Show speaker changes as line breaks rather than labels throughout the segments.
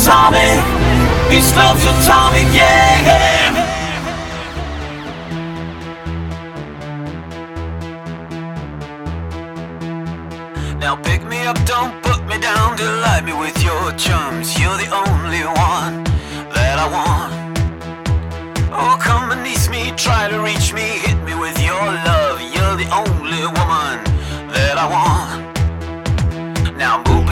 This love's atomic, yeah. Now pick me up, don't put me down, delight me with your charms. You're the only one that I want. Oh, come beneath me, try to reach me, hit me with your love. You're the only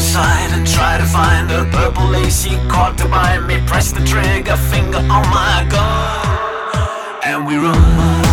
And try to find the purple lacy caught to bind me. Press the trigger finger on my gun, and we run.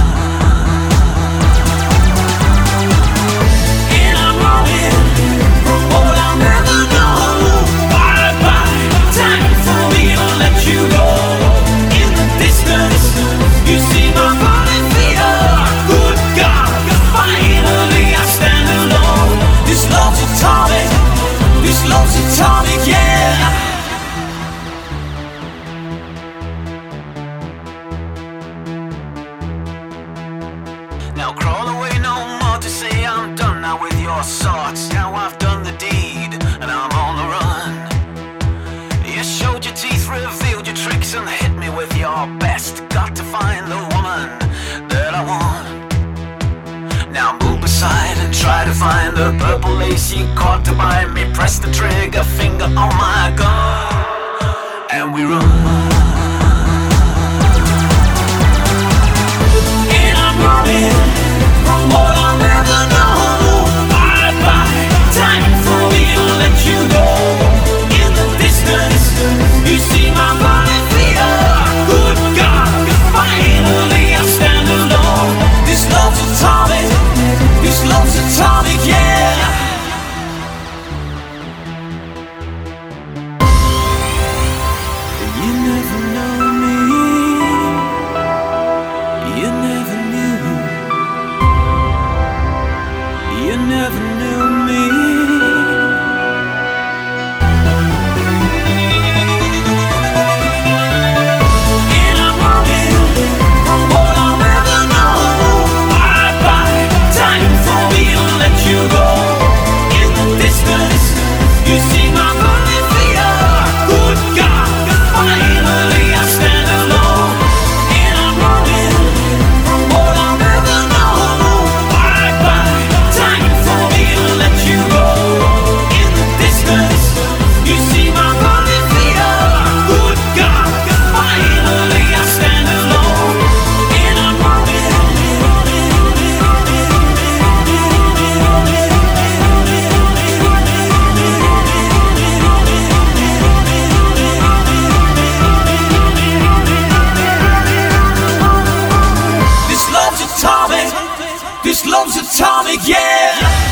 Your sorts. Now I've done the deed, and I'm on the run. You showed your teeth, revealed your tricks, and hit me with your best. Got to find the woman that I want. Now move aside and try to find the purple lacy caught to bind me. Press the trigger finger on my gun, and we run. Love's atomic, this This love's atomic, yeah.